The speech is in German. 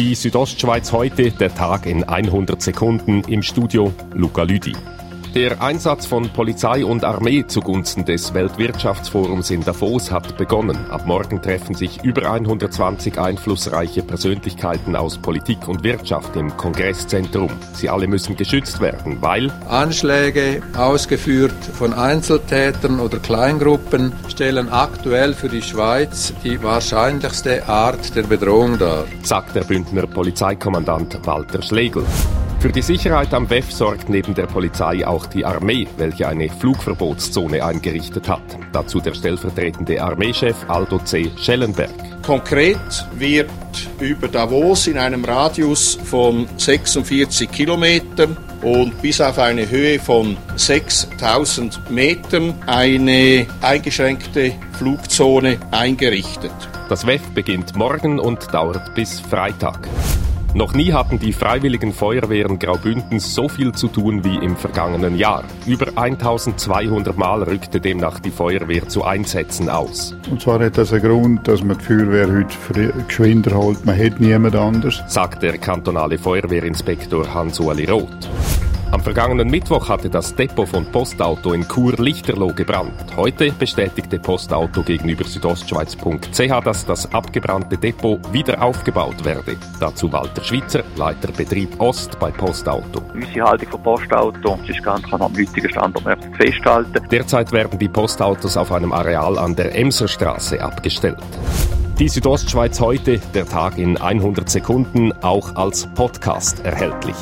Die Südostschweiz heute, der Tag in 100 Sekunden im Studio Luca Lüdi. Der Einsatz von Polizei und Armee zugunsten des Weltwirtschaftsforums in Davos hat begonnen. Ab morgen treffen sich über 120 einflussreiche Persönlichkeiten aus Politik und Wirtschaft im Kongresszentrum. Sie alle müssen geschützt werden, weil Anschläge ausgeführt von Einzeltätern oder Kleingruppen stellen aktuell für die Schweiz die wahrscheinlichste Art der Bedrohung dar, sagt der Bündner Polizeikommandant Walter Schlegel. Für die Sicherheit am WEF sorgt neben der Polizei auch die Armee, welche eine Flugverbotszone eingerichtet hat. Dazu der stellvertretende Armeechef Aldo C. Schellenberg. Konkret wird über Davos in einem Radius von 46 Kilometern und bis auf eine Höhe von 6000 Metern eine eingeschränkte Flugzone eingerichtet. Das WEF beginnt morgen und dauert bis Freitag. Noch nie hatten die Freiwilligen Feuerwehren Graubündens so viel zu tun wie im vergangenen Jahr. Über 1200 Mal rückte demnach die Feuerwehr zu Einsätzen aus. Und zwar hat das einen Grund, dass man die Feuerwehr heute geschwinder holt. Man hat niemand anders. Sagt der kantonale Feuerwehrinspektor Hans-Ueli Roth. Am vergangenen Mittwoch hatte das Depot von Postauto in Chur Lichterloh gebrannt. Heute bestätigte Postauto gegenüber südostschweiz.ch, dass das abgebrannte Depot wieder aufgebaut werde. Dazu Walter Schwitzer, Leiter Betrieb Ost bei Postauto. Unsere Haltung von Postauto ist ganz klar am heutigen Standort festhalten. Derzeit werden die Postautos auf einem Areal an der Emserstraße abgestellt. Die Südostschweiz heute, der Tag in 100 Sekunden, auch als Podcast erhältlich.